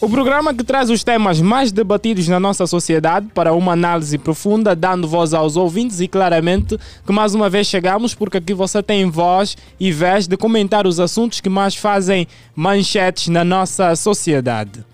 O programa que traz os temas mais debatidos na nossa sociedade para uma análise profunda, dando voz aos ouvintes e claramente que mais uma vez chegamos porque aqui você tem voz e vez de comentar os assuntos que mais fazem manchetes na nossa sociedade.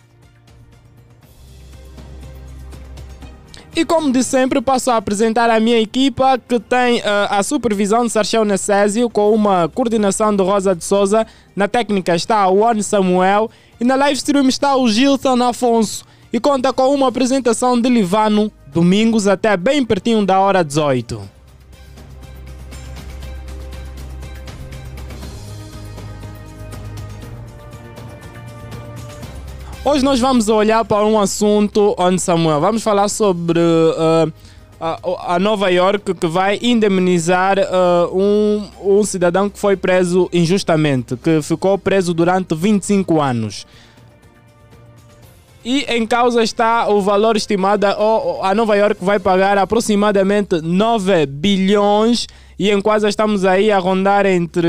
E como de sempre, passo a apresentar a minha equipa que tem uh, a supervisão de Sarchão Necésio com uma coordenação de Rosa de Souza. Na técnica está o One Samuel e na live stream está o Gilson Afonso. E conta com uma apresentação de Livano, domingos até bem pertinho da hora 18. Hoje nós vamos olhar para um assunto onde Samuel, vamos falar sobre uh, a, a, Nova York que vai indemnizar uh, um, um cidadão que foi preso injustamente, que ficou preso durante 25 anos. E em causa está o valor estimado, a Nova York vai pagar aproximadamente 9 bilhões e em quase estamos aí a rondar entre,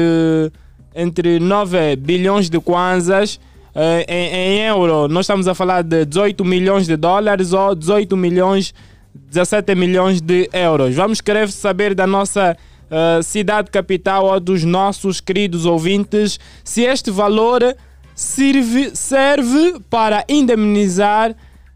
entre 9 bilhões de kwanzas eh, em, em euro, nós estamos a falar de 18 milhões de dólares ou 18 milhões, 17 milhões de euros. Vamos querer saber da nossa uh, cidade capital ou dos nossos queridos ouvintes se este valor serve, serve para indemnizar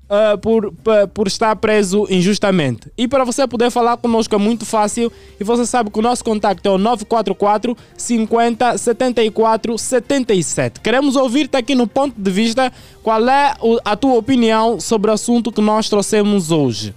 uh, por, por estar preso injustamente. E para você poder falar conosco é muito fácil e você sabe que o nosso contato é o 944 50 74 77. Queremos ouvir-te aqui no ponto de vista qual é a tua opinião sobre o assunto que nós trouxemos hoje.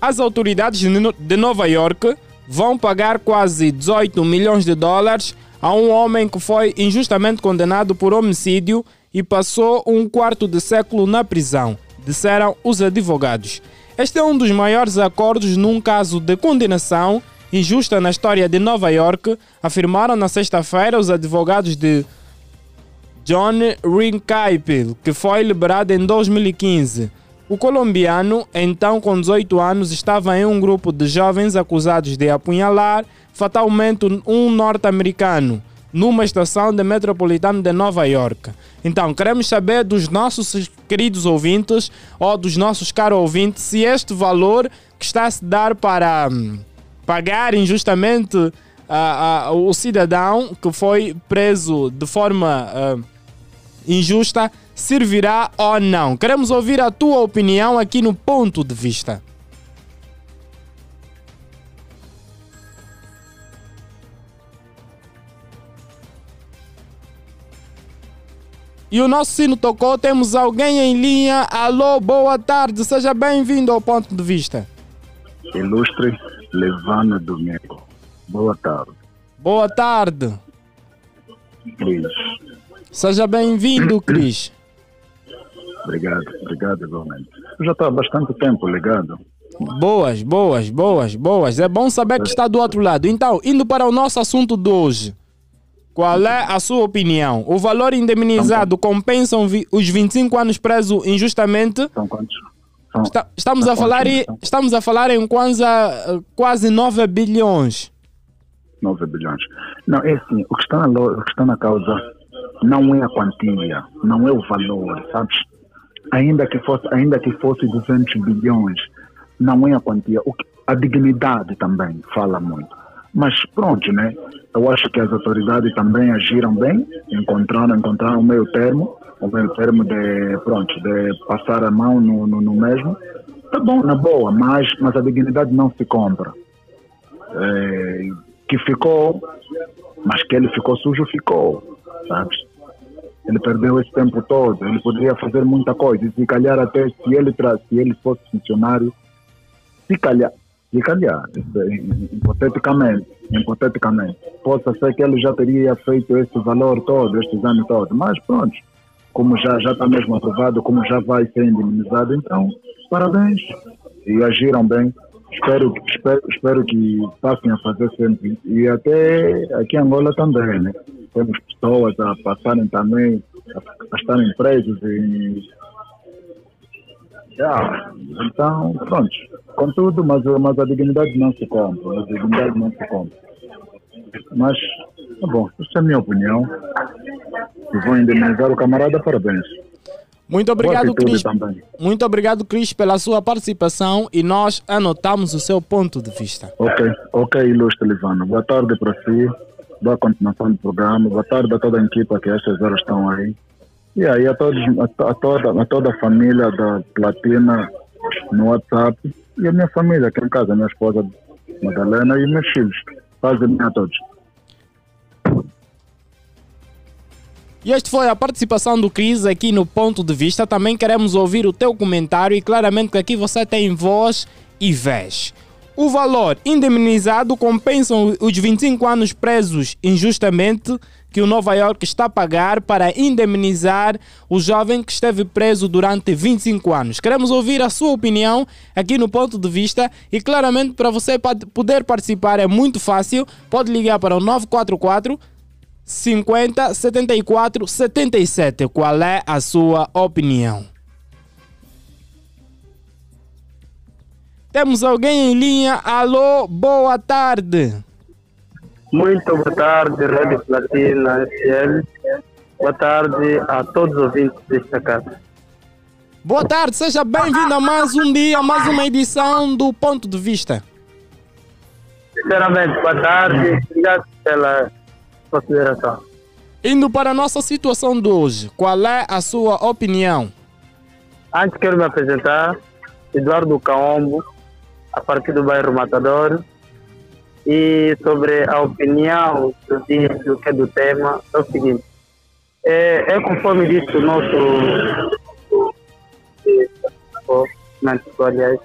As autoridades de Nova York vão pagar quase 18 milhões de dólares a um homem que foi injustamente condenado por homicídio e passou um quarto de século na prisão, disseram os advogados. Este é um dos maiores acordos num caso de condenação injusta na história de Nova York, afirmaram na sexta-feira os advogados de John Rinkaipel, que foi liberado em 2015. O colombiano, então com 18 anos, estava em um grupo de jovens acusados de apunhalar fatalmente um norte-americano numa estação de metropolitano de Nova York. Então, queremos saber dos nossos queridos ouvintes ou dos nossos caros ouvintes se este valor que está a se dar para hum, pagar injustamente o cidadão que foi preso de forma uh, injusta servirá ou não. Queremos ouvir a tua opinião aqui no ponto de vista. E o nosso sino tocou, temos alguém em linha. Alô, boa tarde, seja bem-vindo ao ponto de vista. Ilustre Levana Domingo. Boa tarde. Boa tarde. Cris. Seja bem-vindo, Cris. Obrigado, obrigado igualmente. Eu já estou há bastante tempo ligado. Boas, boas, boas, boas. É bom saber que está do outro lado. Então, indo para o nosso assunto de hoje. Qual é a sua opinião? O valor indemnizado compensa os 25 anos preso injustamente? São quantos? São, Está, estamos, a falar em, estamos a falar em quase, quase 9 bilhões. 9 bilhões. Não, é assim, o que está na, o que está na causa não é a quantia, não é o valor, sabes? Ainda que fosse, ainda que fosse 200 bilhões, não é a quantia. O que, a dignidade também fala muito. Mas pronto, né? Eu acho que as autoridades também agiram bem, encontraram, encontraram o meio termo, o meio termo de, pronto, de passar a mão no, no, no mesmo. Tá bom, na boa, mas, mas a dignidade não se compra. É, que ficou, mas que ele ficou sujo, ficou, sabes? Ele perdeu esse tempo todo, ele poderia fazer muita coisa. E se calhar até se ele, se ele fosse funcionário, se calhar, se calhar, hipoteticamente, hipoteticamente, possa ser que ele já teria feito esse valor todo, estes anos todos. Mas pronto, como já, já está mesmo aprovado, como já vai ser indemnizado, então, parabéns. E agiram bem. Espero, espero, espero que passem a fazer sempre. E até aqui em Angola também, né? temos pessoas a passarem também, a, a estarem presos e. Yeah. Então, pronto, contudo, mas, mas a dignidade não se compra, a dignidade não se compra. Mas, tá bom, essa é a minha opinião. E vou indenizar o camarada, parabéns. Muito obrigado, Cris. Muito obrigado, Cris, pela sua participação e nós anotamos o seu ponto de vista. Ok, ok, ilustre Livano. Boa tarde para si, boa continuação do programa, boa tarde a toda a equipa que estas horas estão aí. E aí a, todos, a, a, toda, a toda a família da Platina no WhatsApp e a minha família aqui em casa, minha esposa Madalena e meus filhos. Paz e a todos. E esta foi a participação do Cris aqui no Ponto de Vista. Também queremos ouvir o teu comentário e claramente que aqui você tem voz e vez. O valor indemnizado compensa os 25 anos presos injustamente que o Nova York está a pagar para indemnizar o jovem que esteve preso durante 25 anos. Queremos ouvir a sua opinião aqui no ponto de vista e claramente para você poder participar é muito fácil. Pode ligar para o 944 50 74 77. Qual é a sua opinião? Temos alguém em linha. Alô, boa tarde. Muito boa tarde, Rede Platina SL. Boa tarde a todos os ouvintes desta casa. Boa tarde, seja bem-vindo a mais um dia, mais uma edição do Ponto de Vista. Sinceramente, boa tarde, obrigado pela consideração. Indo para a nossa situação de hoje, qual é a sua opinião? Antes quero me apresentar, Eduardo Caombo, a partir do bairro Matador, e sobre a opinião do, do que é do tema, é o seguinte. É, é conforme disse o nosso aliás,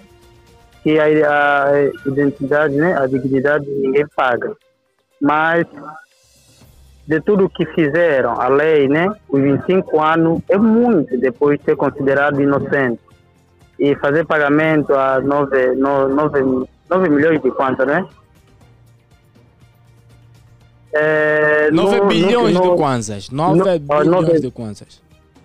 que a, a, identidade, né, a dignidade ninguém paga. Mas de tudo que fizeram, a lei, né, os 25 anos é muito depois de ser considerado inocente. E fazer pagamento a 9, 9, 9 milhões de quanto, né? É, 9 no, bilhões no, de kwanzas. 9 no, bilhões 9, de kwanzas.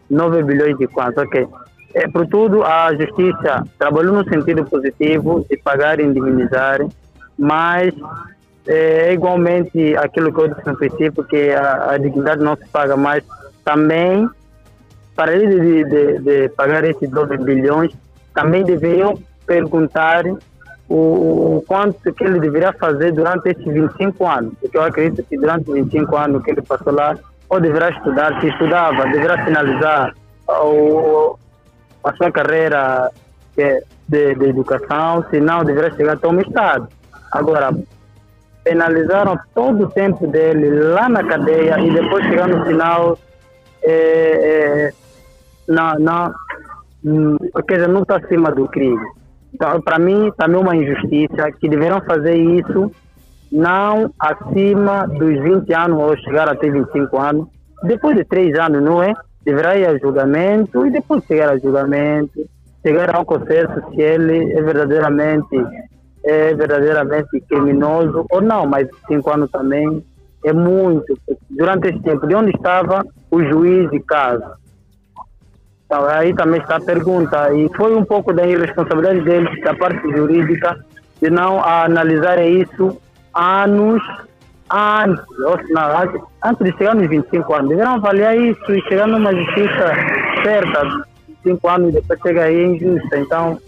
9 bilhões de kwanzas, ok. É, por tudo, a justiça trabalhou no sentido positivo de pagar e indemnizar, mas é igualmente aquilo que eu disse no princípio, que a, a dignidade não se paga, mas também, para ele de, de, de pagar esses 12 bilhões, também deveriam perguntar o, o quanto que ele deveria fazer durante esses 25 anos. Porque eu acredito que durante 25 anos que ele passou lá, ou deverá estudar, se estudava, deverá finalizar o, a sua carreira de, de, de educação, se não, deverá chegar até um estado. Agora, penalizaram todo o tempo dele lá na cadeia e depois chegar no final, é, é, não, não, hum, quer dizer, não está acima do crime. Então, para mim, também é uma injustiça que deverão fazer isso não acima dos 20 anos ou chegar até 25 anos. Depois de 3 anos, não é? Deverá ir a julgamento e depois chegar a julgamento, chegar ao consenso se ele é verdadeiramente, é verdadeiramente criminoso ou não, mas 5 anos também é muito. Durante esse tempo, de onde estava o juiz de caso? Então, aí também está a pergunta. E foi um pouco da irresponsabilidade deles, da parte jurídica, de não analisar isso anos antes, não, antes de chegar nos 25 anos. Deverão avaliar isso e chegar numa justiça certa, 5 anos depois chega aí injusta. Então,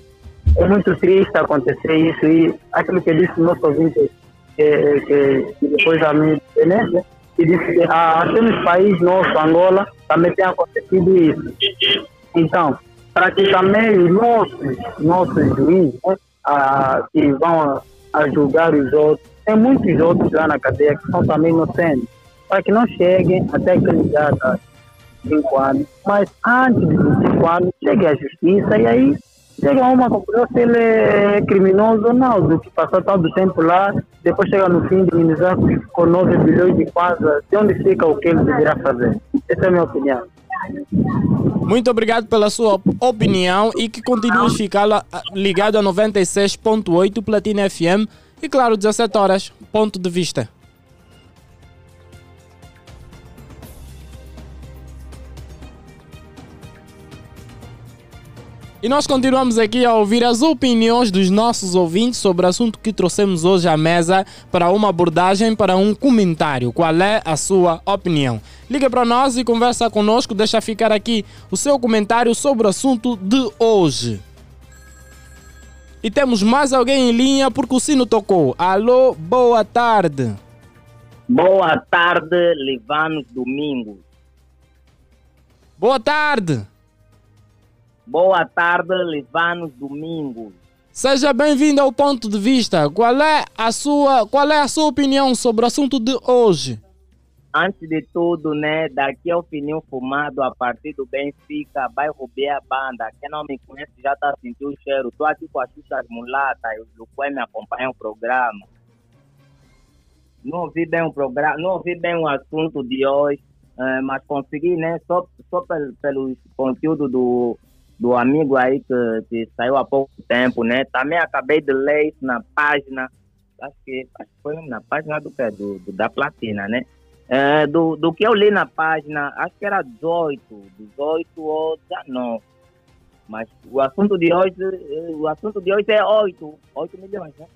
é muito triste acontecer isso e aquilo que disse o nosso ouvinte, que, que, que depois a mim, né, que disse que até nos países nosso, Angola, também tem acontecido isso. Então, para que também os nossos, nossos juízes né, que vão a, a, julgar os outros, tem muitos outros lá na cadeia que são também inocentes, para que não cheguem até aquele idade de 5 anos, mas antes de 5 anos chegue à justiça e aí chega a uma conclusão se ele é criminoso ou não, do que passou tanto tempo lá, depois chega no fim de minimizar com 9 bilhões de quase, de onde fica o que ele deverá fazer. Essa é a minha opinião. Muito obrigado pela sua opinião e que continue ficar ligado a 96.8 Platina FM e claro, 17 horas, ponto de vista. E nós continuamos aqui a ouvir as opiniões dos nossos ouvintes sobre o assunto que trouxemos hoje à mesa para uma abordagem, para um comentário. Qual é a sua opinião? Liga para nós e conversa conosco, deixa ficar aqui o seu comentário sobre o assunto de hoje. E temos mais alguém em linha porque o sino tocou. Alô, boa tarde. Boa tarde, Livanos Domingos. Boa tarde. Boa tarde, Livanos Domingos. Seja bem-vindo ao ponto de vista. Qual é a sua, qual é a sua opinião sobre o assunto de hoje? Antes de tudo, né, daqui é o fininho fumado a partir do Benfica, vai roubar a banda. Quem não me conhece já está sentindo o cheiro. Estou aqui com as xuxas mulatas, o Luqué me acompanha o programa. Não ouvi bem o programa, não ouvi bem o assunto de hoje, eh, mas consegui, né, só, só pelo, pelo conteúdo do, do amigo aí que, que saiu há pouco tempo, né? Também acabei de ler isso na página, acho que, acho que foi na página do, do, do da Platina, né? É, do, do que eu li na página, acho que era 18, 18 ou 19. Mas o assunto de hoje, o assunto de hoje é 8, 8 milhões, né?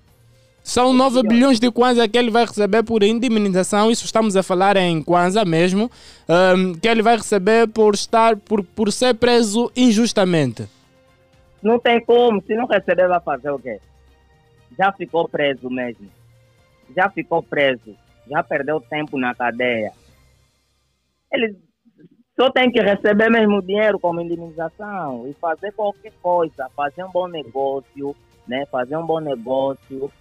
São 9 bilhões de kwanza que ele vai receber por indemnização, isso estamos a falar em kwanza mesmo, um, que ele vai receber por estar, por, por ser preso injustamente. Não tem como, se não receber vai fazer o quê? Já ficou preso mesmo. Já ficou preso. Já perdeu tempo na cadeia. Ele só tem que receber mesmo dinheiro como indemnização e fazer qualquer coisa, fazer um bom negócio, né? Fazer um bom negócio,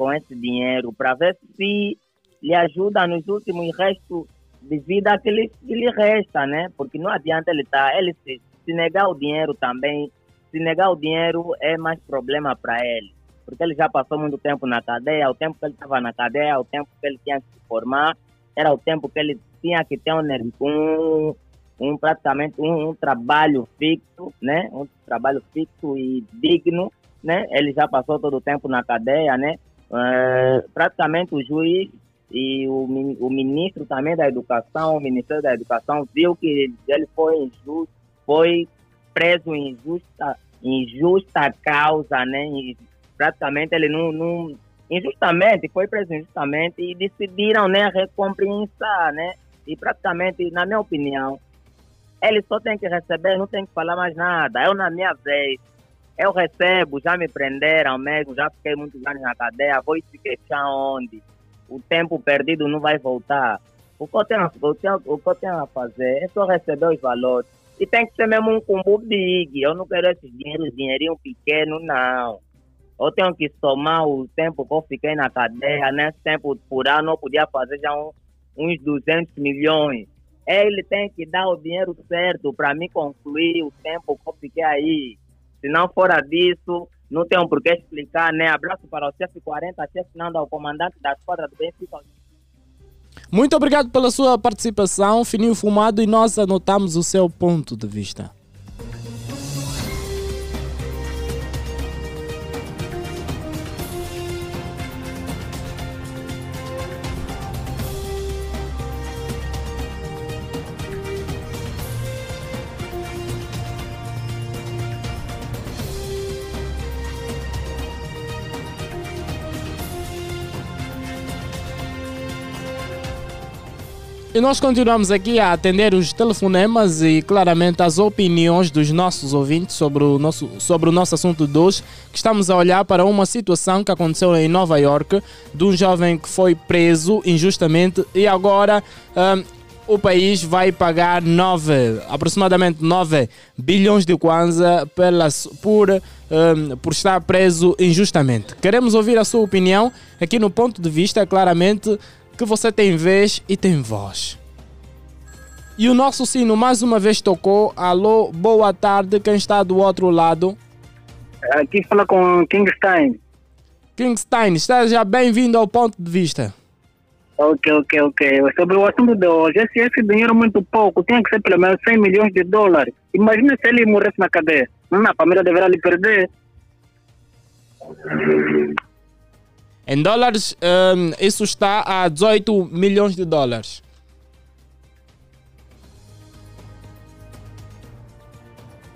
com esse dinheiro para ver se lhe ajuda nos últimos restos de vida que lhe, que lhe resta, né? Porque não adianta ele estar, tá, ele se, se negar o dinheiro também, se negar o dinheiro é mais problema para ele, porque ele já passou muito tempo na cadeia, o tempo que ele estava na cadeia, o tempo que ele tinha que se formar, era o tempo que ele tinha que ter um, um, praticamente um, um trabalho fixo, né? Um trabalho fixo e digno, né? Ele já passou todo o tempo na cadeia, né? É, praticamente o juiz e o, o ministro também da Educação, o Ministério da Educação, viu que ele foi injusto, foi preso injusta, injusta causa, né? E praticamente ele não, não injustamente, foi preso injustamente e decidiram, né, recompensar, né? E praticamente, na minha opinião, ele só tem que receber, não tem que falar mais nada. Eu, na minha vez, eu recebo, já me prenderam mesmo, já fiquei muitos anos na cadeia, vou se queixar onde? O tempo perdido não vai voltar. O que eu tenho, eu o que eu tenho a fazer é só receber os valores. E tem que ser mesmo um combo big. Eu não quero esses dinheiros, dinheirinho pequeno, não. Eu tenho que somar o tempo que eu fiquei na cadeia. Nesse tempo por ano eu podia fazer já um, uns 200 milhões. Ele tem que dar o dinheiro certo para me concluir o tempo que eu fiquei aí. Se não fora disso, não tem um porquê explicar, né? Abraço para o chefe 40, chefe Nando, ao comandante da esquadra do Benfica. Muito obrigado pela sua participação, Fininho Fumado, e nós anotamos o seu ponto de vista. E nós continuamos aqui a atender os telefonemas e claramente as opiniões dos nossos ouvintes sobre o nosso, sobre o nosso assunto de hoje, que estamos a olhar para uma situação que aconteceu em Nova York, de um jovem que foi preso injustamente e agora um, o país vai pagar 9, aproximadamente 9 bilhões de kwanza pelas, por, um, por estar preso injustamente. Queremos ouvir a sua opinião aqui no ponto de vista, claramente que você tem vez e tem voz. E o nosso sino mais uma vez tocou. Alô, boa tarde, quem está do outro lado? Aqui fala com Kingstein. Kingstein, esteja bem-vindo ao ponto de vista. Ok, ok, ok. Sobre o assunto de hoje, esse, esse dinheiro é muito pouco, tem que ser pelo menos 100 milhões de dólares. Imagina se ele morresse na cadeia. A família deverá lhe perder. Em dólares, um, isso está a 18 milhões de dólares.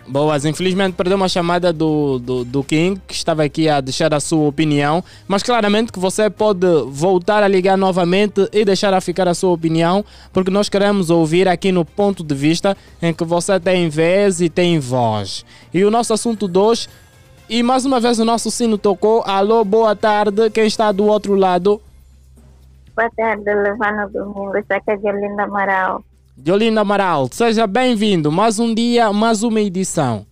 Boas, infelizmente perdeu uma chamada do, do, do, King, que estava aqui a deixar a sua opinião, mas claramente que você pode voltar a ligar novamente e deixar a ficar a sua opinião, porque nós queremos ouvir aqui no ponto de vista em que você tem vez e tem voz. E o nosso assunto 2, e mais uma vez o nosso sino tocou. Alô, boa tarde, quem está do outro lado? Boa tarde, Levana Domingos, aqui é Linda Amaral. Diolinda Amaral, seja bem-vindo. Mais um dia, mais uma edição.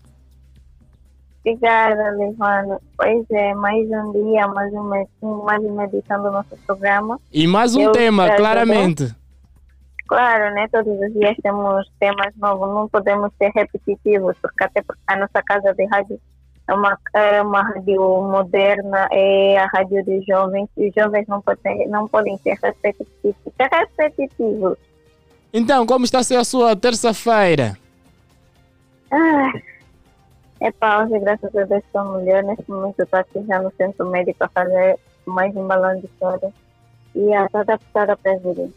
Obrigada, Levando. Pois é, mais um dia, mais uma, mais uma edição do nosso programa. E mais um Eu tema, claramente. Claro, né? Todos os dias temos temas novos, não podemos ser repetitivos, porque até a nossa casa de rádio é uma, é uma rádio moderna, é a rádio dos jovens, e os jovens não podem, não podem ser repetitivos. Ser repetitivos então, como está a ser a sua terça-feira? Ah, é pausa, graças a Deus estou melhor. Neste momento estou aqui já no centro médico a fazer mais um balão de soda. E estou adaptada para vir.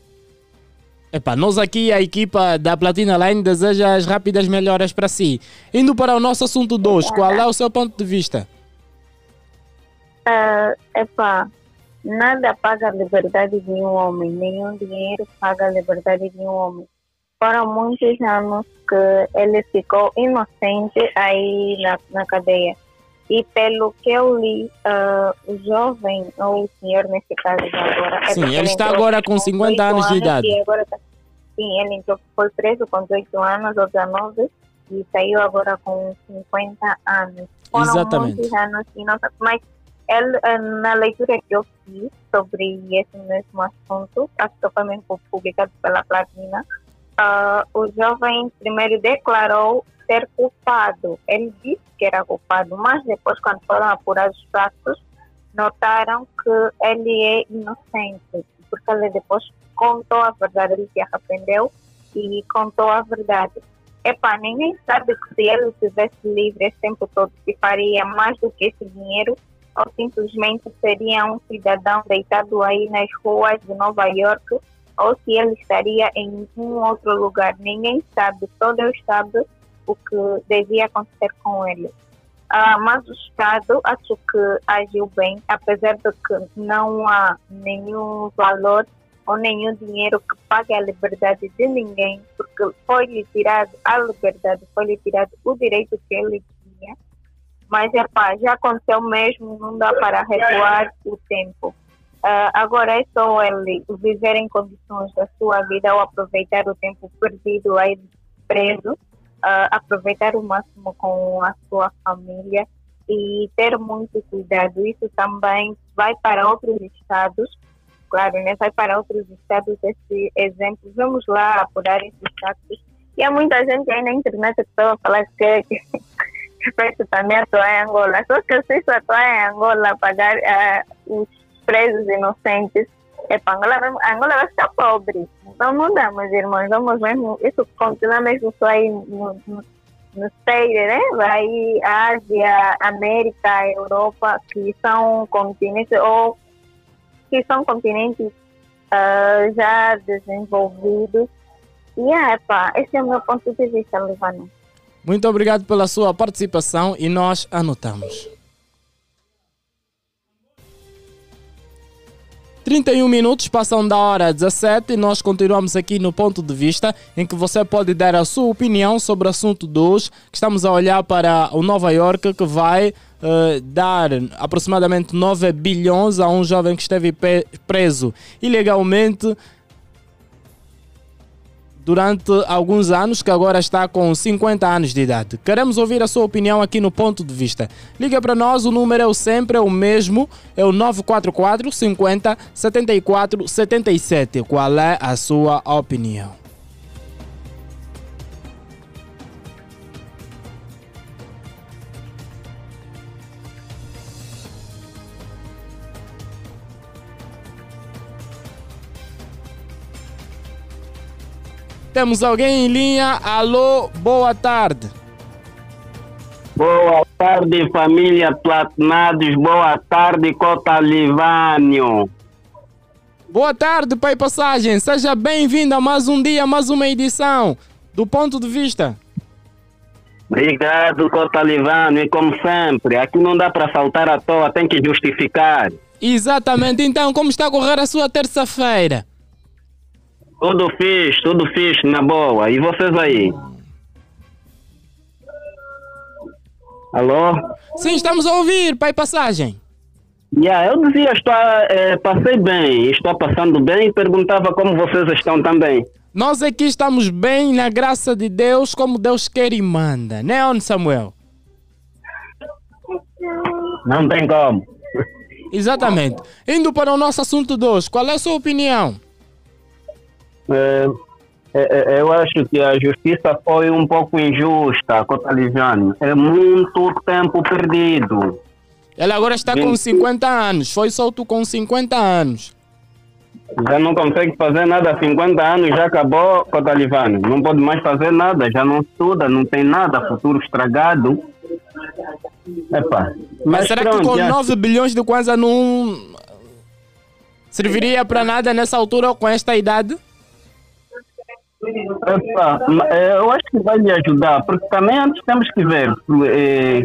Epá, nós aqui, a equipa da Platina Line, deseja as rápidas melhoras para si. Indo para o nosso assunto 2, qual é o seu ponto de vista? Uh, epá, Nada paga a liberdade de um homem, nenhum dinheiro paga a liberdade de um homem. Foram muitos anos que ele ficou inocente aí na, na cadeia. E pelo que eu li, uh, o jovem, ou o senhor nesse caso agora... É sim, ele está agora com 50 anos, de idade. Agora tá, sim, ele entrou, foi preso com 18 anos ou 19 e saiu agora com 50 anos. Foram Exatamente. muitos anos inocentes, mas ele, eh, na leitura que eu fiz sobre esse mesmo assunto, acho que foi publicado pela Platina, uh, o jovem primeiro declarou ser culpado. Ele disse que era culpado, mas depois, quando foram apurados os fatos, notaram que ele é inocente, porque ele depois contou a verdade, ele se arrependeu e contou a verdade. Epá, ninguém sabe que se ele estivesse livre esse tempo todo, se faria mais do que esse dinheiro ou simplesmente seria um cidadão deitado aí nas ruas de Nova York ou se ele estaria em um outro lugar. Ninguém sabe, só Deus sabe o que devia acontecer com ele. Mas o Estado acho que agiu bem, apesar de que não há nenhum valor ou nenhum dinheiro que pague a liberdade de ninguém, porque foi-lhe tirado a liberdade, foi-lhe tirado o direito que ele tinha mas epá, já aconteceu mesmo, não dá para recuar o tempo. Uh, agora é só ele viver em condições da sua vida ou aproveitar o tempo perdido aí preso, uh, aproveitar o máximo com a sua família e ter muito cuidado. Isso também vai para outros estados, claro, né? vai para outros estados esse exemplo. Vamos lá apurar esses estados. E há muita gente aí na internet que estava a falar que preço também atuar em Angola. Só que se atuar em Angola, pagar uh, os presos inocentes, é Angola, Angola vai ficar pobre. Então não dá, meus irmãos. Vamos mesmo, isso continua mesmo só aí no, no, no né? Vai Ásia, América, Europa, que são continentes, ou que são continentes uh, já desenvolvidos. E, é, pá, esse é o meu ponto de vista, Livana. Muito obrigado pela sua participação e nós anotamos. 31 minutos passam da hora 17 e nós continuamos aqui no ponto de vista em que você pode dar a sua opinião sobre o assunto 2, que estamos a olhar para o Nova York que vai uh, dar aproximadamente 9 bilhões a um jovem que esteve preso ilegalmente durante alguns anos, que agora está com 50 anos de idade. Queremos ouvir a sua opinião aqui no ponto de vista. Liga para nós, o número é sempre o mesmo, é o 944 50 74 77. Qual é a sua opinião? Temos alguém em linha. Alô, boa tarde. Boa tarde, família Platinados. Boa tarde, Cota Livânio. Boa tarde, Pai Passagem. Seja bem-vindo a mais um dia, mais uma edição do Ponto de Vista. Obrigado, Cotalivano. E como sempre, aqui não dá para saltar à toa, tem que justificar. Exatamente. Então, como está a correr a sua terça-feira? Tudo fixe, tudo fixe, na boa. E vocês aí? Alô? Sim, estamos a ouvir, pai passagem. Yeah, eu dizia, estou, eh, passei bem, estou passando bem e perguntava como vocês estão também. Nós aqui estamos bem na graça de Deus, como Deus quer e manda, né, onde Samuel? Não tem como. Exatamente. Indo para o nosso assunto de hoje, qual é a sua opinião? É, eu acho que a justiça foi um pouco injusta com o Taliviano. É muito tempo perdido. Ele agora está com 50 anos, foi solto com 50 anos. Já não consegue fazer nada há 50 anos, já acabou com o Talibano. Não pode mais fazer nada, já não estuda, não tem nada, futuro estragado. Epa. Mas, Mas será pronto, que com já... 9 bilhões de kwanza não serviria para nada nessa altura ou com esta idade? Epa, é, eu acho que vai lhe ajudar, porque também antes temos que ver. Eh,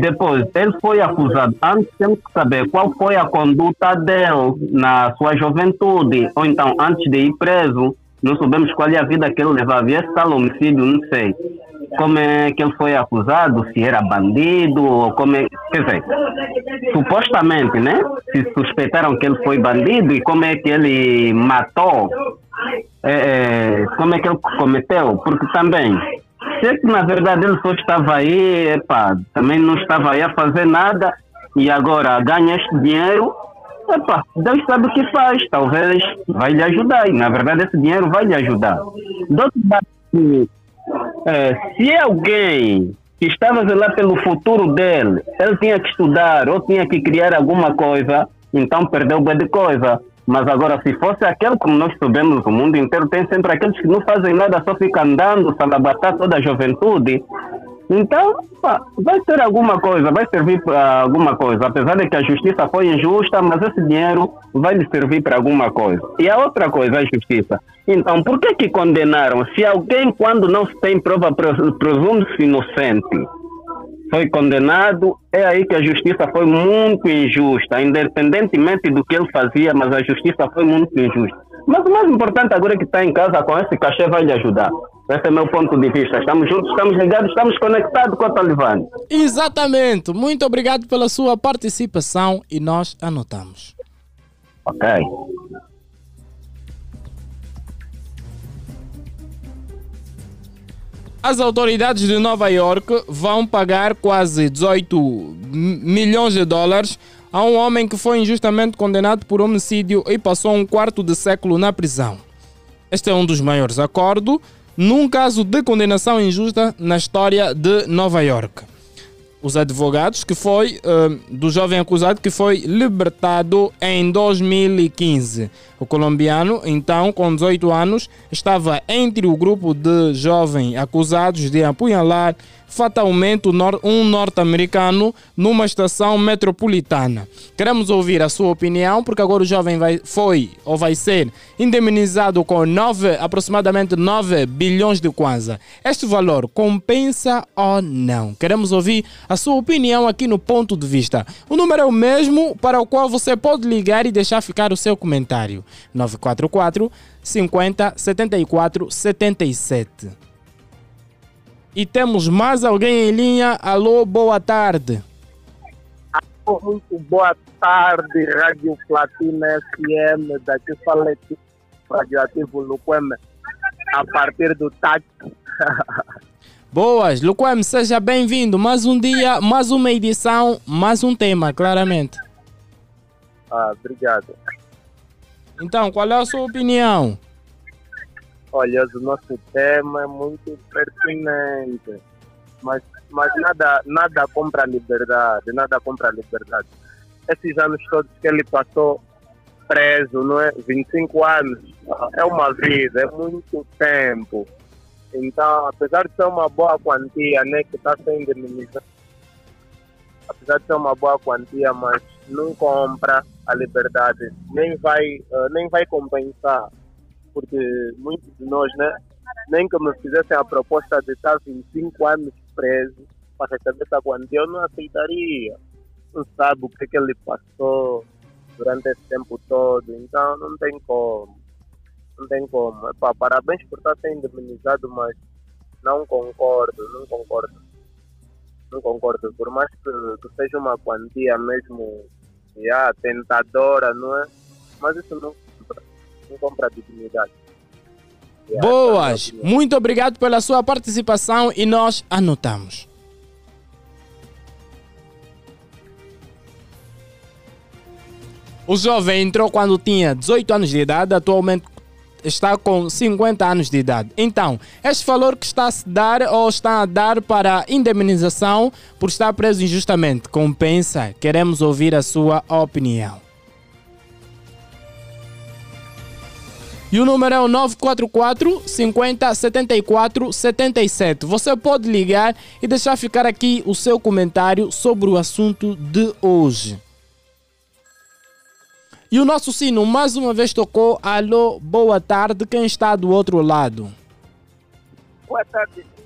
depois, ele foi acusado. Antes temos que saber qual foi a conduta dele na sua juventude, ou então antes de ir preso. Não sabemos qual é a vida que ele levava. E esse tal homicídio, não sei como é que ele foi acusado, se era bandido, ou como é. Quer dizer, supostamente, né? Se suspeitaram que ele foi bandido e como é que ele matou é, é, como é que ele cometeu, porque também, se é que na verdade ele só estava aí, epa, também não estava aí a fazer nada e agora ganha este dinheiro, epa, Deus sabe o que faz, talvez vai lhe ajudar, e na verdade esse dinheiro vai lhe ajudar. Do outro lado, é, se alguém que estava lá pelo futuro dele, ele tinha que estudar ou tinha que criar alguma coisa, então perdeu bem de coisa. Mas agora, se fosse aquele, como nós sabemos, o mundo inteiro tem sempre aqueles que não fazem nada, só ficam andando, salabatar toda a juventude. Então, vai ter alguma coisa, vai servir para alguma coisa. Apesar de que a justiça foi injusta, mas esse dinheiro vai lhe servir para alguma coisa. E a outra coisa a justiça. Então, por que que condenaram? Se alguém, quando não se tem prova, presume-se inocente foi condenado, é aí que a justiça foi muito injusta, independentemente do que ele fazia, mas a justiça foi muito injusta. Mas o mais importante agora é que está em casa com esse cachê vai lhe ajudar. Esse é o meu ponto de vista. Estamos juntos, estamos ligados, estamos conectados com a Talibã. Exatamente. Muito obrigado pela sua participação e nós anotamos. Ok. As autoridades de Nova York vão pagar quase 18 milhões de dólares a um homem que foi injustamente condenado por homicídio e passou um quarto de século na prisão. Este é um dos maiores acordos num caso de condenação injusta na história de Nova York os advogados que foi uh, do jovem acusado que foi libertado em 2015. O colombiano, então com 18 anos, estava entre o grupo de jovens acusados de apunhalar fatalmente um norte-americano numa estação metropolitana. Queremos ouvir a sua opinião, porque agora o jovem vai, foi ou vai ser indemnizado com 9, aproximadamente 9 bilhões de kwanza. Este valor compensa ou não? Queremos ouvir a sua opinião aqui no ponto de vista. O número é o mesmo para o qual você pode ligar e deixar ficar o seu comentário. 944 50 74 77. E temos mais alguém em linha. Alô, boa tarde. Alô, muito boa tarde, Rádio Platina FM. Daqui fala aqui, Radioativo Luquem, a partir do TAC. Boas, Luquem, seja bem-vindo. Mais um dia, mais uma edição, mais um tema, claramente. Ah, obrigado. Então, qual é a sua opinião? Olha, o nosso tema é muito pertinente, mas, mas nada, nada compra a liberdade, nada compra a liberdade. Esses anos todos que ele passou preso, não é? 25 anos, é uma vida, é muito tempo. Então, apesar de ser uma boa quantia, né, que está sendo indemnizado, apesar de ser uma boa quantia, mas não compra a liberdade, nem vai, uh, nem vai compensar porque muitos de nós, né, nem que me fizessem a proposta de estar 25 anos preso para receber essa quantia, eu não aceitaria. Não sabe o que, que ele passou durante esse tempo todo, então não tem como. Não tem como. Epá, parabéns por estar sendo indemnizado, mas não concordo, não concordo. Não concordo. Por mais que, que seja uma quantia mesmo yeah, tentadora, não é? Mas isso não não compra dignidade. Yeah, Boas! é opinião. Muito obrigado pela sua participação e nós anotamos. O jovem entrou quando tinha 18 anos de idade, atualmente está com 50 anos de idade. Então, este valor que está a se dar ou está a dar para indemnização por estar preso injustamente compensa? Queremos ouvir a sua opinião. E o número é o 944 50 74 77. Você pode ligar e deixar ficar aqui o seu comentário sobre o assunto de hoje. E o nosso sino mais uma vez tocou. Alô, boa tarde. Quem está do outro lado? Boa tarde, sim.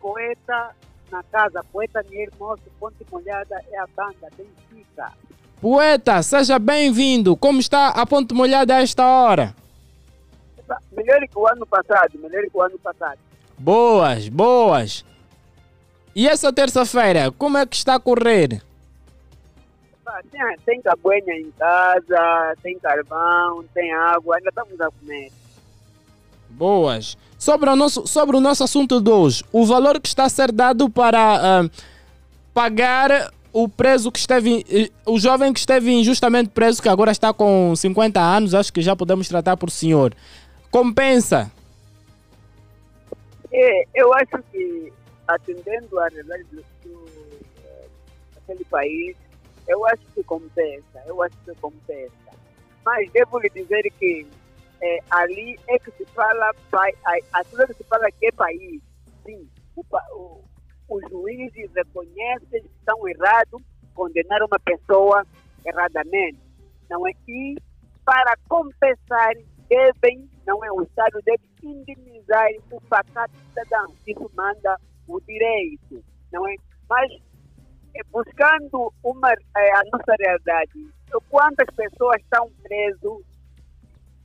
Poeta na casa, poeta irmão, Ponte Molhada é a banda, Benfica. Poeta, seja bem-vindo. Como está a Ponte Molhada a esta hora? Melhor que o ano passado, melhor que o ano passado. Boas, boas. E essa terça-feira, como é que está a correr? Tem, tem cabuenha em casa, tem carvão, tem água, ainda estamos a comer. Boas. Sobre o nosso, sobre o nosso assunto de hoje, o valor que está a ser dado para ah, pagar o preso que esteve, eh, o jovem que esteve injustamente preso, que agora está com 50 anos, acho que já podemos tratar por senhor. Compensa. É, eu acho que, atendendo à realidade do, do, eh, daquele país, eu acho que compensa, eu acho que compensa. Mas devo lhe dizer que eh, ali é que se fala, aquilo é que se fala que é país. Sim, o, o, os juízes reconhecem que estão errados, condenar uma pessoa erradamente. Não é? E para compensar, devem, não é? O Estado deve indemnizar o pacato cidadão. Isso manda o direito, não é? Mas eh, buscando uma, eh, a nossa realidade, quantas pessoas estão presas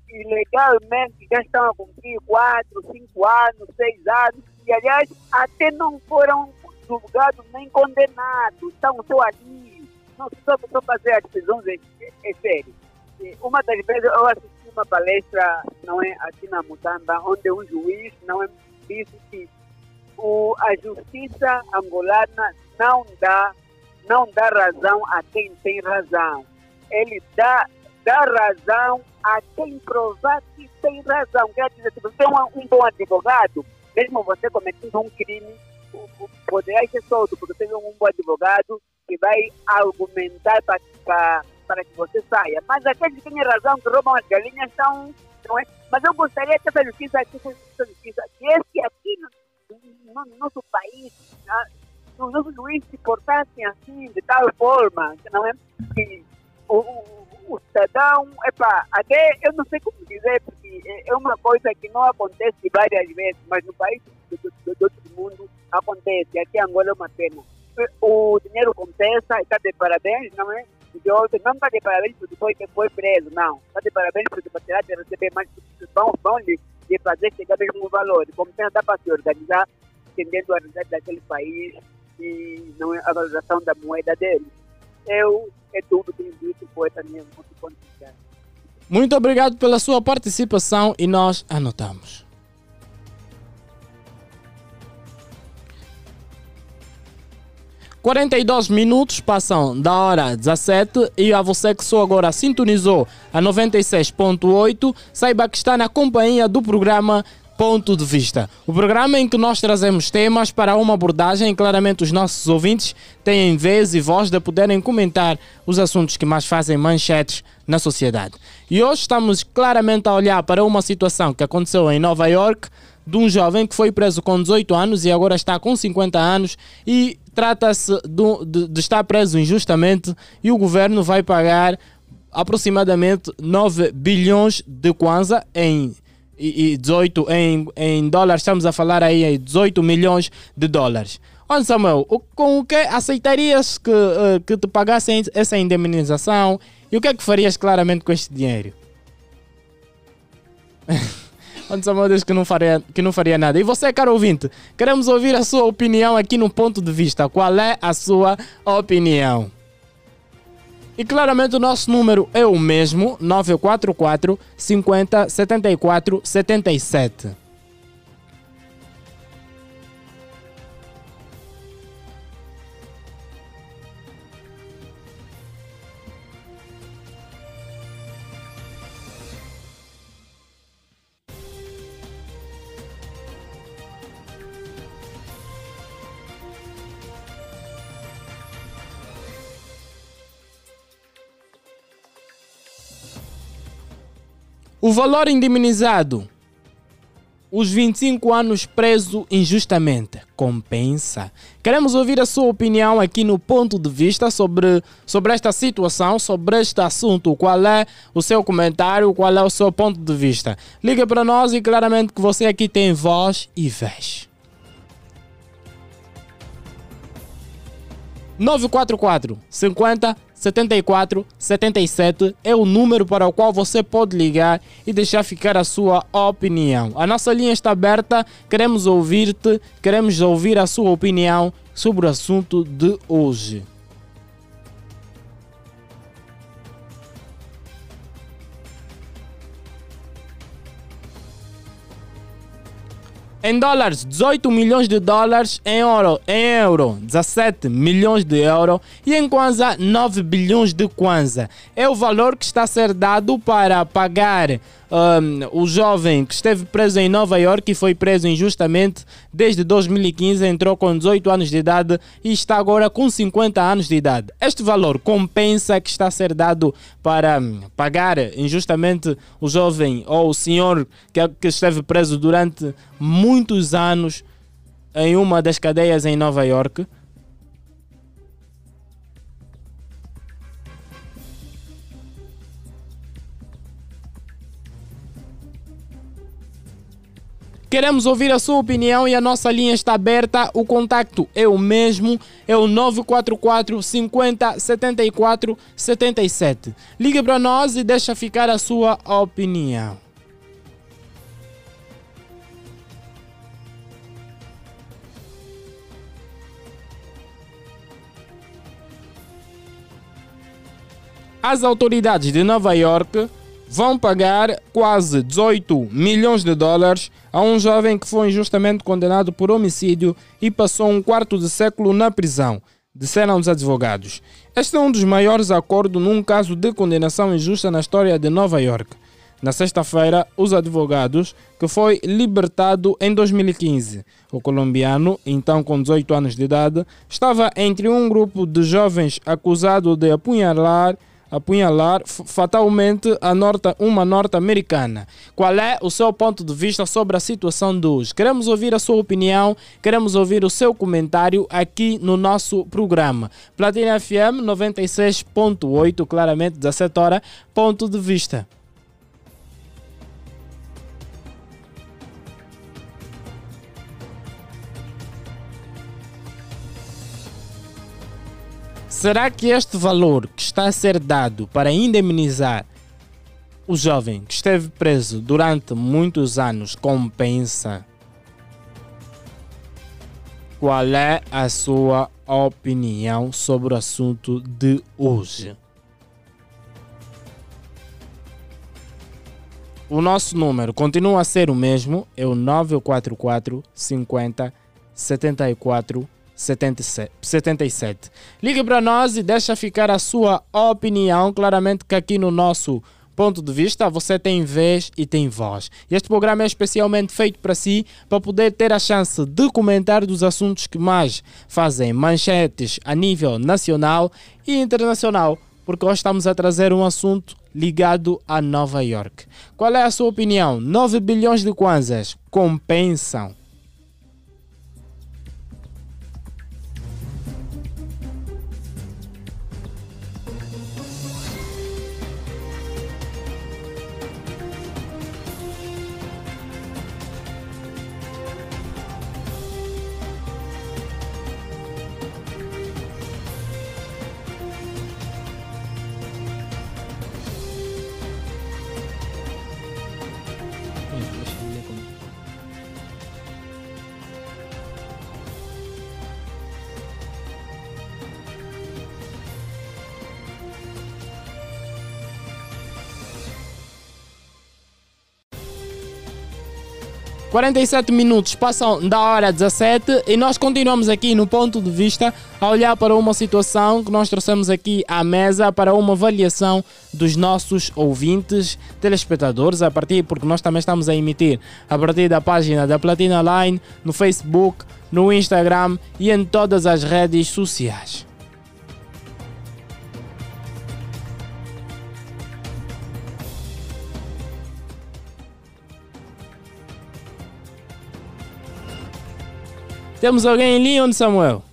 ilegalmente, já estão a cumprir 4, 5 anos, 6 anos, e aliás, até não foram julgados nem condenados, estão só ali, não só só fazer as prisões, é, é, sério. E Uma das vezes eu assisti uma palestra, não é, aqui na Mutamba, onde um juiz, não é, disse que o, a justiça angolana não dá, não dá razão a quem tem razão. Ele dá, dá razão a quem provar que tem razão. Quer dizer, se você é um, um bom advogado, mesmo você cometendo um crime, poderá ser solto, porque você é um bom advogado que vai argumentar para, para, que você saia. Mas aqueles que têm razão, que roubam as galinhas, estão. Não é? Mas eu gostaria que essa justiça, que essa justiça, que esse aqui no, no, no nosso país, ah, os nossos juízes se portassem assim, de tal forma, não é? Que o, o, o cidadão, epa, até eu não sei como dizer, porque é- uma coisa que não acontece várias vezes, mas no país do, do, do, do outro mundo acontece. Aqui em Angola é uma pena. O dinheiro compensa, está de parabéns, não é? E outro, não está de parabéns porque foi, foi preso, não. Está de parabéns porque terá de receber mais, vão, vão lhe, lhe fazer chegar mesmo o valor. Compensa dá para se organizar, entendendo a realidade daquele país e não a valorização da moeda dele. Eu, é tudo, tenho dito, poeta mesmo, muito. Muito obrigado pela sua participação e nós anotamos. Quarenta e dois minutos passam da hora 17 e a você que só agora sintonizou a 96.8, saiba que está na companhia do programa Ponto de Vista. O programa em que nós trazemos temas para uma abordagem, claramente os nossos ouvintes têm vez e voz de poderem comentar os assuntos que mais fazem manchetes na sociedade. E hoje estamos claramente a olhar para uma situação que aconteceu em Nova York, de um jovem que foi preso com 18 anos e agora está com 50 anos e trata-se de, de estar preso injustamente e o governo vai pagar aproximadamente 9 bilhões de kwanza em e, e 18 em, em dólares, estamos a falar aí em 18 milhões de dólares. Olha, Samuel, com o que aceitarias que, eh, que te pagassem essa indemnização e o que é que farias claramente com este dinheiro? Olha, Samuel diz que não, faria, que não faria nada. E você, caro ouvinte, queremos ouvir a sua opinião aqui no ponto de vista. Qual é a sua opinião? E claramente o nosso número é o mesmo, 944 50 74 77. O valor indemnizado. Os 25 anos preso injustamente. Compensa. Queremos ouvir a sua opinião aqui no ponto de vista sobre, sobre esta situação, sobre este assunto. Qual é o seu comentário? Qual é o seu ponto de vista? Liga para nós e claramente que você aqui tem voz e vez. 944 50 74 77 é o número para o qual você pode ligar e deixar ficar a sua opinião. A nossa linha está aberta, queremos ouvir-te, queremos ouvir a sua opinião sobre o assunto de hoje. Em dólares, 18 milhões de dólares. Em euro, em euro 17 milhões de euros. E em kwanza, 9 bilhões de kwanza. É o valor que está a ser dado para pagar um, o jovem que esteve preso em Nova York e foi preso injustamente desde 2015. Entrou com 18 anos de idade e está agora com 50 anos de idade. Este valor compensa que está a ser dado para hum, pagar injustamente o jovem ou o senhor que, que esteve preso durante muitos anos em uma das cadeias em Nova York. Queremos ouvir a sua opinião e a nossa linha está aberta. O contacto é o mesmo, é o 944 50 74 77. Ligue para nós e deixa ficar a sua opinião. As autoridades de Nova York vão pagar quase 18 milhões de dólares a um jovem que foi injustamente condenado por homicídio e passou um quarto de século na prisão, disseram os advogados. Este é um dos maiores acordos num caso de condenação injusta na história de Nova York. Na sexta-feira, os advogados, que foi libertado em 2015. O colombiano, então com 18 anos de idade, estava entre um grupo de jovens acusado de apunhalar apunhalar fatalmente a norte, uma norte-americana. Qual é o seu ponto de vista sobre a situação hoje? Queremos ouvir a sua opinião, queremos ouvir o seu comentário aqui no nosso programa. Platina FM 96.8, claramente 17 horas, ponto de vista. Será que este valor que está a ser dado para indemnizar o jovem que esteve preso durante muitos anos compensa? Qual é a sua opinião sobre o assunto de hoje? O nosso número continua a ser o mesmo, é o 944 50 74 77. Ligue para nós e deixa ficar a sua opinião. Claramente que aqui no nosso ponto de vista você tem vez e tem voz. Este programa é especialmente feito para si, para poder ter a chance de comentar dos assuntos que mais fazem manchetes a nível nacional e internacional. Porque hoje estamos a trazer um assunto ligado a Nova York. Qual é a sua opinião? 9 bilhões de kwanzas compensam? 47 minutos passam da hora 17 e nós continuamos aqui no ponto de vista a olhar para uma situação que nós trouxemos aqui à mesa para uma avaliação dos nossos ouvintes, telespectadores, a partir, porque nós também estamos a emitir a partir da página da Platina Line no Facebook, no Instagram e em todas as redes sociais. Temos alguém em linha, onde Samuel?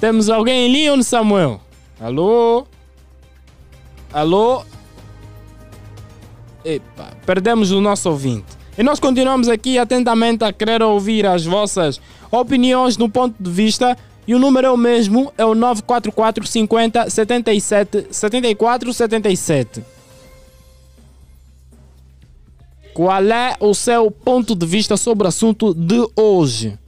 Temos alguém em linha, onde Samuel? Alô? Alô? Epa, perdemos o nosso ouvinte. E nós continuamos aqui atentamente a querer ouvir as vossas opiniões no ponto de vista. E o número é o mesmo, é o 944 50 77 74 77. Qual é o seu ponto de vista sobre o assunto de hoje?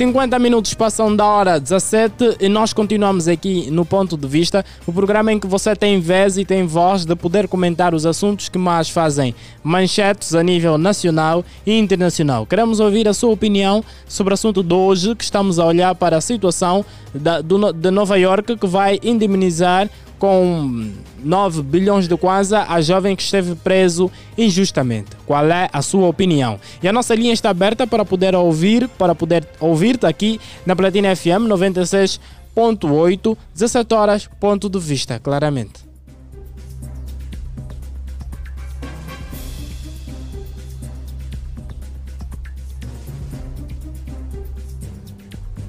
Cinquenta minutos passam da hora 17 e nós continuamos aqui no Ponto de Vista, o programa em que você tem vez e tem voz de poder comentar os assuntos que mais fazem manchetes a nível nacional e internacional. Queremos ouvir a sua opinião sobre o assunto de hoje, que estamos a olhar para a situação da, do, de Nova York, que vai indemnizar com 9 bilhões de kwanza a jovem que esteve preso injustamente. Qual é a sua opinião? E a nossa linha está aberta para poder ouvir, para poder ouvir-te aqui na Platina FM 96.8, 17 horas, ponto de vista, claramente.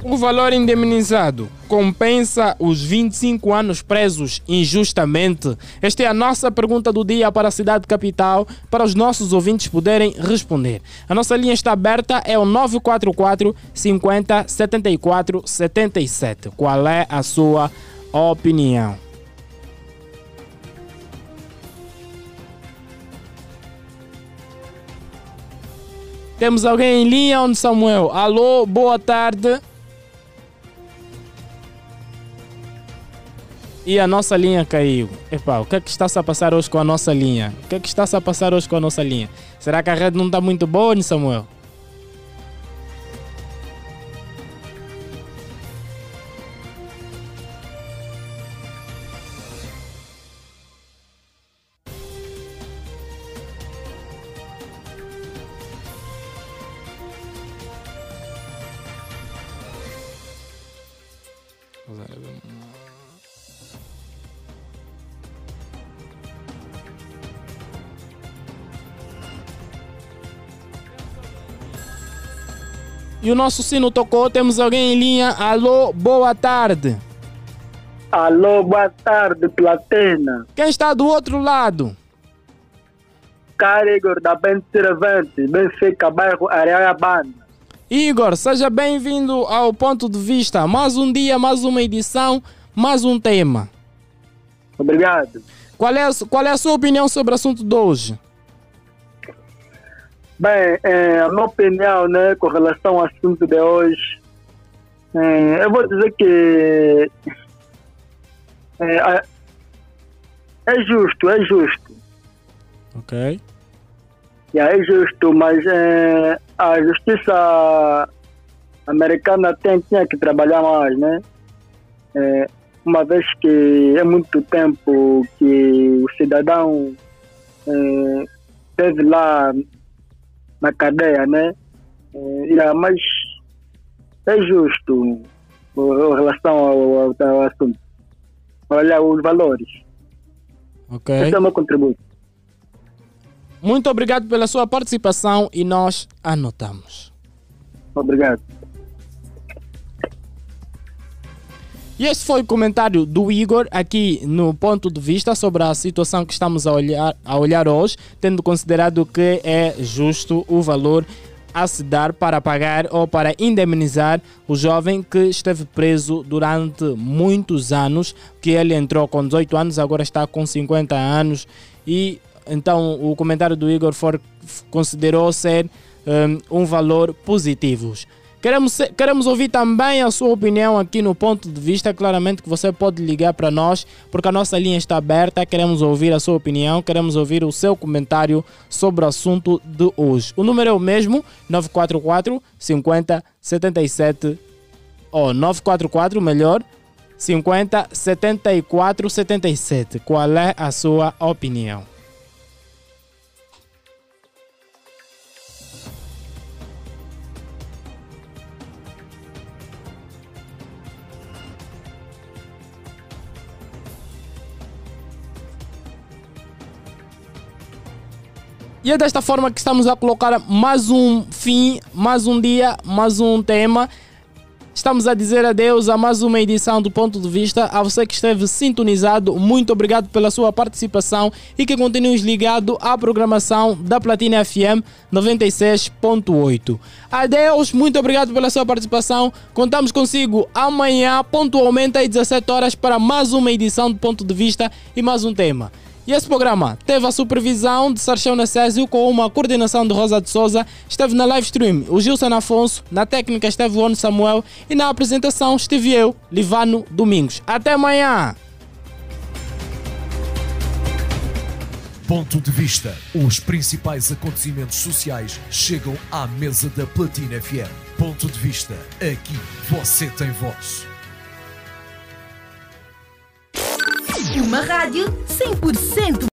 O valor indemnizado compensa os 25 anos presos injustamente? Esta é a nossa pergunta do dia para a cidade capital, para os nossos ouvintes poderem responder. A nossa linha está aberta, é o 944 50 74 77. Qual é a sua opinião? Temos alguém em linha, onde Samuel? Alô, boa tarde. E a nossa linha caiu. Epá, o que é que está-se a passar hoje com a nossa linha? O que é que está-se a passar hoje com a nossa linha? Será que a rede não está muito boa, Samuel? O nosso sino tocou. Temos alguém em linha. Alô, boa tarde. Alô, boa tarde, Platina. Quem está do outro lado? Cara Igor da Bente Servante, Benfica, bairro Areia Banda. Igor, seja bem-vindo ao Ponto de Vista. Mais um dia, mais uma edição, mais um tema. Obrigado. Qual é, qual é a sua opinião sobre o assunto de hoje? Bem, é, a minha opinião né, com relação ao assunto de hoje, é, eu vou dizer que é, é justo, é justo. Ok. Yeah, é justo, mas é, a justiça americana tem, tinha que trabalhar mais, né? É, uma vez que é muito tempo que o cidadão é, esteve lá na cadeia, né? É, yeah, mas é justo em relação ao, ao, ao assunto. Olha os valores. Ok. Esse é o meu contributo. Muito obrigado pela sua participação e nós anotamos. Obrigado. E esse foi o comentário do Igor aqui no ponto de vista sobre a situação que estamos a olhar, a olhar hoje, tendo considerado que é justo o valor a se dar para pagar ou para indemnizar o jovem que esteve preso durante muitos anos, que ele entrou com 18 anos, agora está com 50 anos e então o comentário do Igor for, considerou ser um, um valor positivo. Queremos, queremos ouvir também a sua opinião aqui no ponto de vista. Claramente que você pode ligar para nós, porque a nossa linha está aberta. Queremos ouvir a sua opinião, queremos ouvir o seu comentário sobre o assunto de hoje. O número é o mesmo: 944 50 77 ou 944, melhor, 50 74 77. Qual é a sua opinião? E é desta forma que estamos a colocar mais um fim, mais um dia, mais um tema. Estamos a dizer adeus a mais uma edição do Ponto de Vista. A você que esteve sintonizado, muito obrigado pela sua participação e que continue ligado à programação da Platina FM 96.8. Adeus, muito obrigado pela sua participação. Contamos consigo amanhã, pontualmente às 17 horas, para mais uma edição do Ponto de Vista e mais um tema. E esse programa teve a supervisão de Sarchão Necésio com uma coordenação de Rosa de Souza. Esteve na live stream o Gilson Afonso, na técnica esteve o Ono Samuel e na apresentação estive eu, Livano Domingos. Até amanhã! Ponto de vista. Os principais acontecimentos sociais chegam à mesa da Platina FM. Ponto de vista. Aqui você tem voz. Uma rádio 100%